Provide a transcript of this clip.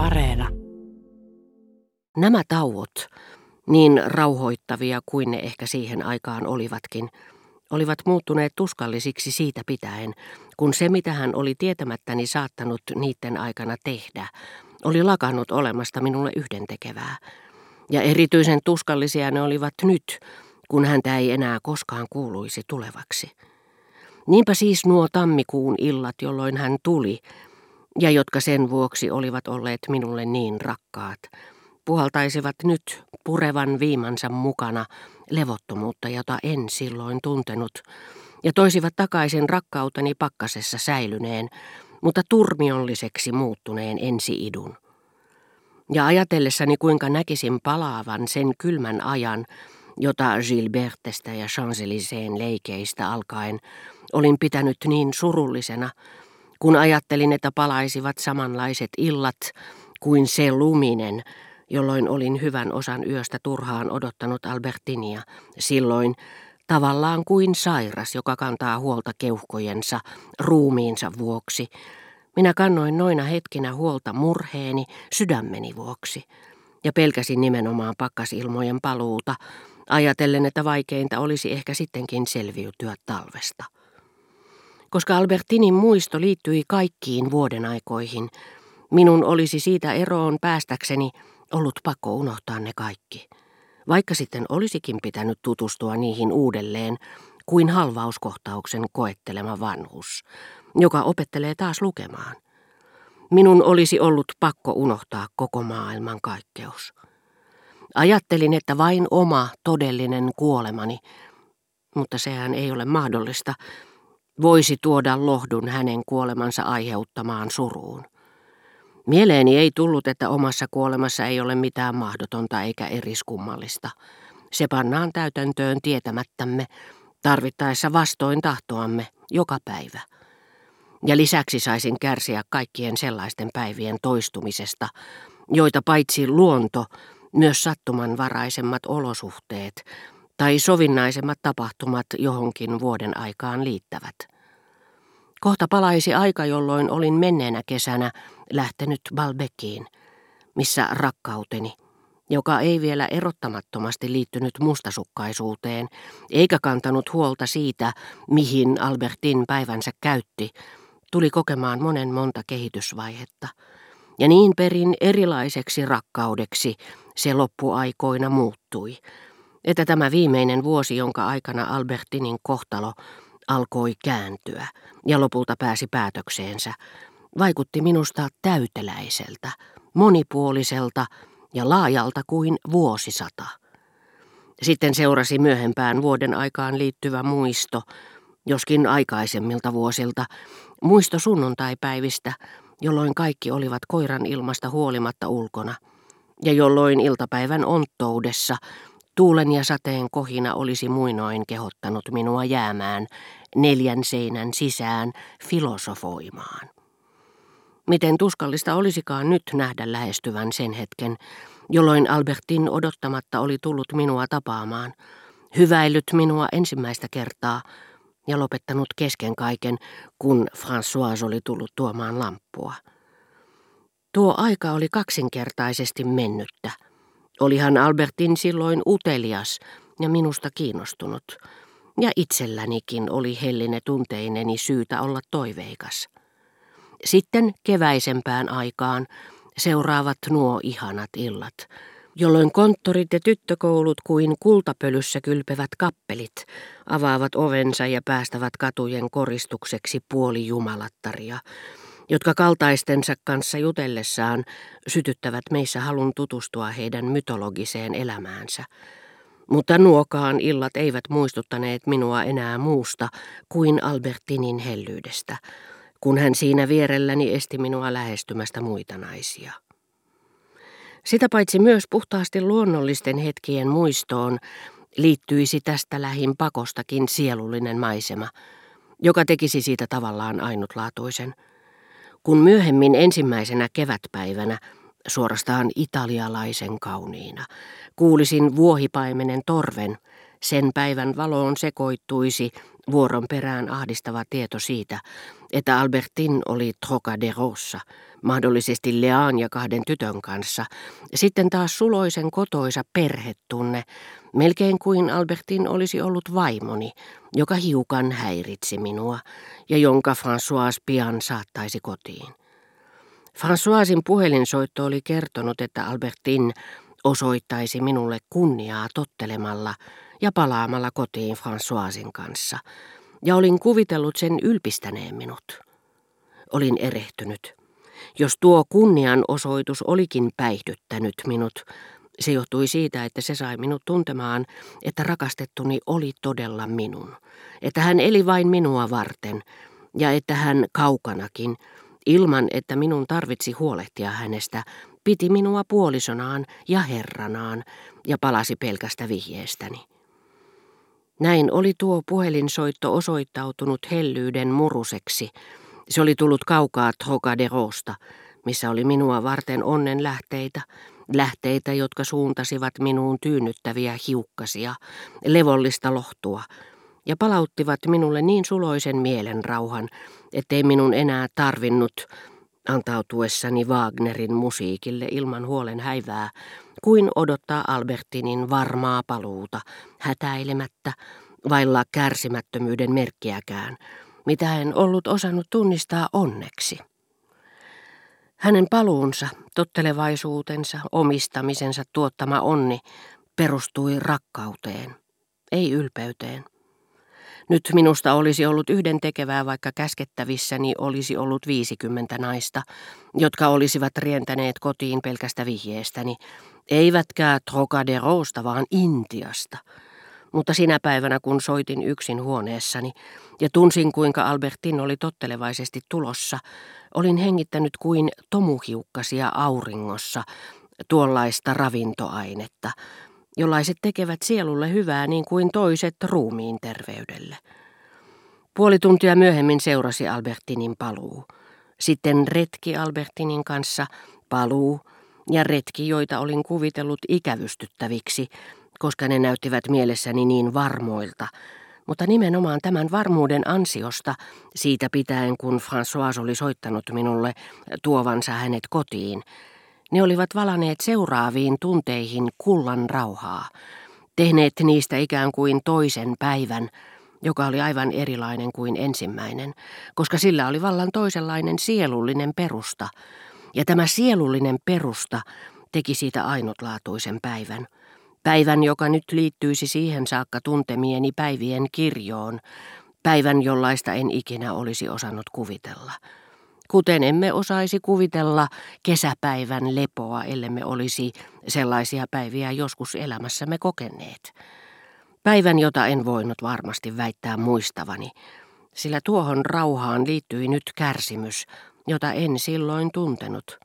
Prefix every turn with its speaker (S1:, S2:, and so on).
S1: Areena.
S2: Nämä tauot, niin rauhoittavia kuin ne ehkä siihen aikaan olivatkin, olivat muuttuneet tuskallisiksi siitä pitäen, kun se mitä hän oli tietämättäni saattanut niiden aikana tehdä, oli lakannut olemasta minulle yhdentekevää. Ja erityisen tuskallisia ne olivat nyt, kun häntä ei enää koskaan kuuluisi tulevaksi. Niinpä siis nuo tammikuun illat, jolloin hän tuli, ja jotka sen vuoksi olivat olleet minulle niin rakkaat, puhaltaisivat nyt purevan viimansa mukana levottomuutta, jota en silloin tuntenut, ja toisivat takaisin rakkauteni pakkasessa säilyneen, mutta turmiolliseksi muuttuneen ensiidun. Ja ajatellessani kuinka näkisin palaavan sen kylmän ajan, jota Gilbertestä ja champs leikeistä alkaen olin pitänyt niin surullisena, kun ajattelin, että palaisivat samanlaiset illat kuin se luminen, jolloin olin hyvän osan yöstä turhaan odottanut Albertinia, silloin tavallaan kuin sairas, joka kantaa huolta keuhkojensa, ruumiinsa vuoksi. Minä kannoin noina hetkinä huolta murheeni sydämeni vuoksi ja pelkäsin nimenomaan pakkasilmojen paluuta, ajatellen, että vaikeinta olisi ehkä sittenkin selviytyä talvesta. Koska Albertinin muisto liittyi kaikkiin vuoden aikoihin, minun olisi siitä eroon päästäkseni ollut pakko unohtaa ne kaikki. Vaikka sitten olisikin pitänyt tutustua niihin uudelleen, kuin halvauskohtauksen koettelema vanhus, joka opettelee taas lukemaan. Minun olisi ollut pakko unohtaa koko maailman kaikkeus. Ajattelin, että vain oma todellinen kuolemani, mutta sehän ei ole mahdollista, voisi tuoda lohdun hänen kuolemansa aiheuttamaan suruun. Mieleeni ei tullut, että omassa kuolemassa ei ole mitään mahdotonta eikä eriskummallista. Se pannaan täytäntöön tietämättämme, tarvittaessa vastoin tahtoamme, joka päivä. Ja lisäksi saisin kärsiä kaikkien sellaisten päivien toistumisesta, joita paitsi luonto, myös sattumanvaraisemmat olosuhteet tai sovinnaisemmat tapahtumat johonkin vuoden aikaan liittävät. Kohta palaisi aika, jolloin olin menneenä kesänä lähtenyt Balbekiin, missä rakkauteni, joka ei vielä erottamattomasti liittynyt mustasukkaisuuteen, eikä kantanut huolta siitä, mihin Albertin päivänsä käytti, tuli kokemaan monen monta kehitysvaihetta. Ja niin perin erilaiseksi rakkaudeksi se loppuaikoina muuttui, että tämä viimeinen vuosi, jonka aikana Albertinin kohtalo alkoi kääntyä ja lopulta pääsi päätökseensä, vaikutti minusta täyteläiseltä, monipuoliselta ja laajalta kuin vuosisata. Sitten seurasi myöhempään vuoden aikaan liittyvä muisto, joskin aikaisemmilta vuosilta, muisto sunnuntaipäivistä, jolloin kaikki olivat koiran ilmasta huolimatta ulkona, ja jolloin iltapäivän onttoudessa tuulen ja sateen kohina olisi muinoin kehottanut minua jäämään neljän seinän sisään filosofoimaan. Miten tuskallista olisikaan nyt nähdä lähestyvän sen hetken, jolloin Albertin odottamatta oli tullut minua tapaamaan, hyväillyt minua ensimmäistä kertaa ja lopettanut kesken kaiken, kun François oli tullut tuomaan lamppua. Tuo aika oli kaksinkertaisesti mennyttä. Olihan Albertin silloin utelias ja minusta kiinnostunut, ja itsellänikin oli helline tunteineni syytä olla toiveikas. Sitten keväisempään aikaan seuraavat nuo ihanat illat, jolloin konttorit ja tyttökoulut kuin kultapölyssä kylpevät kappelit avaavat ovensa ja päästävät katujen koristukseksi puoli jumalattaria, jotka kaltaistensa kanssa jutellessaan sytyttävät meissä halun tutustua heidän mytologiseen elämäänsä. Mutta nuokaan illat eivät muistuttaneet minua enää muusta kuin Albertinin hellyydestä, kun hän siinä vierelläni esti minua lähestymästä muita naisia. Sitä paitsi myös puhtaasti luonnollisten hetkien muistoon liittyisi tästä lähin pakostakin sielullinen maisema, joka tekisi siitä tavallaan ainutlaatuisen. Kun myöhemmin ensimmäisenä kevätpäivänä, suorastaan italialaisen kauniina, kuulisin vuohipaimenen torven, Sen päivän valoon sekoittuisi vuoron perään ahdistava tieto siitä, että Albertin oli Trocaderossa, mahdollisesti Leaan ja kahden tytön kanssa, sitten taas suloisen kotoisa perhetunne, melkein kuin Albertin olisi ollut vaimoni, joka hiukan häiritsi minua ja jonka François pian saattaisi kotiin. Françoisin puhelinsoitto oli kertonut, että Albertin osoittaisi minulle kunniaa tottelemalla ja palaamalla kotiin Françoisin kanssa, ja olin kuvitellut sen ylpistäneen minut. Olin erehtynyt. Jos tuo kunnianosoitus olikin päihdyttänyt minut, se johtui siitä, että se sai minut tuntemaan, että rakastettuni oli todella minun, että hän eli vain minua varten, ja että hän kaukanakin, ilman että minun tarvitsi huolehtia hänestä, piti minua puolisonaan ja herranaan ja palasi pelkästä vihjeestäni. Näin oli tuo puhelinsoitto osoittautunut hellyyden muruseksi. Se oli tullut kaukaa Trocaderosta, missä oli minua varten onnen lähteitä, lähteitä, jotka suuntasivat minuun tyynnyttäviä hiukkasia, levollista lohtua, ja palauttivat minulle niin suloisen mielen rauhan, ettei minun enää tarvinnut, antautuessani Wagnerin musiikille ilman huolen häivää, kuin odottaa Albertinin varmaa paluuta, hätäilemättä, vailla kärsimättömyyden merkkiäkään, mitä en ollut osannut tunnistaa onneksi. Hänen paluunsa, tottelevaisuutensa, omistamisensa tuottama onni perustui rakkauteen, ei ylpeyteen. Nyt minusta olisi ollut yhden tekevää, vaikka käskettävissäni olisi ollut viisikymmentä naista, jotka olisivat rientäneet kotiin pelkästä vihjeestäni, eivätkä Trocaderosta, vaan Intiasta. Mutta sinä päivänä, kun soitin yksin huoneessani ja tunsin, kuinka Albertin oli tottelevaisesti tulossa, olin hengittänyt kuin tomuhiukkasia auringossa, tuollaista ravintoainetta, jollaiset tekevät sielulle hyvää niin kuin toiset ruumiin terveydelle. Puoli tuntia myöhemmin seurasi Albertinin paluu. Sitten retki Albertinin kanssa, paluu ja retki, joita olin kuvitellut ikävystyttäviksi, koska ne näyttivät mielessäni niin varmoilta, mutta nimenomaan tämän varmuuden ansiosta, siitä pitäen kun François oli soittanut minulle tuovansa hänet kotiin, ne olivat valaneet seuraaviin tunteihin kullan rauhaa, tehneet niistä ikään kuin toisen päivän, joka oli aivan erilainen kuin ensimmäinen, koska sillä oli vallan toisenlainen sielullinen perusta, ja tämä sielullinen perusta teki siitä ainutlaatuisen päivän. Päivän, joka nyt liittyisi siihen saakka tuntemieni päivien kirjoon, päivän, jollaista en ikinä olisi osannut kuvitella kuten emme osaisi kuvitella kesäpäivän lepoa, ellemme olisi sellaisia päiviä joskus elämässämme kokeneet. Päivän, jota en voinut varmasti väittää muistavani, sillä tuohon rauhaan liittyi nyt kärsimys, jota en silloin tuntenut.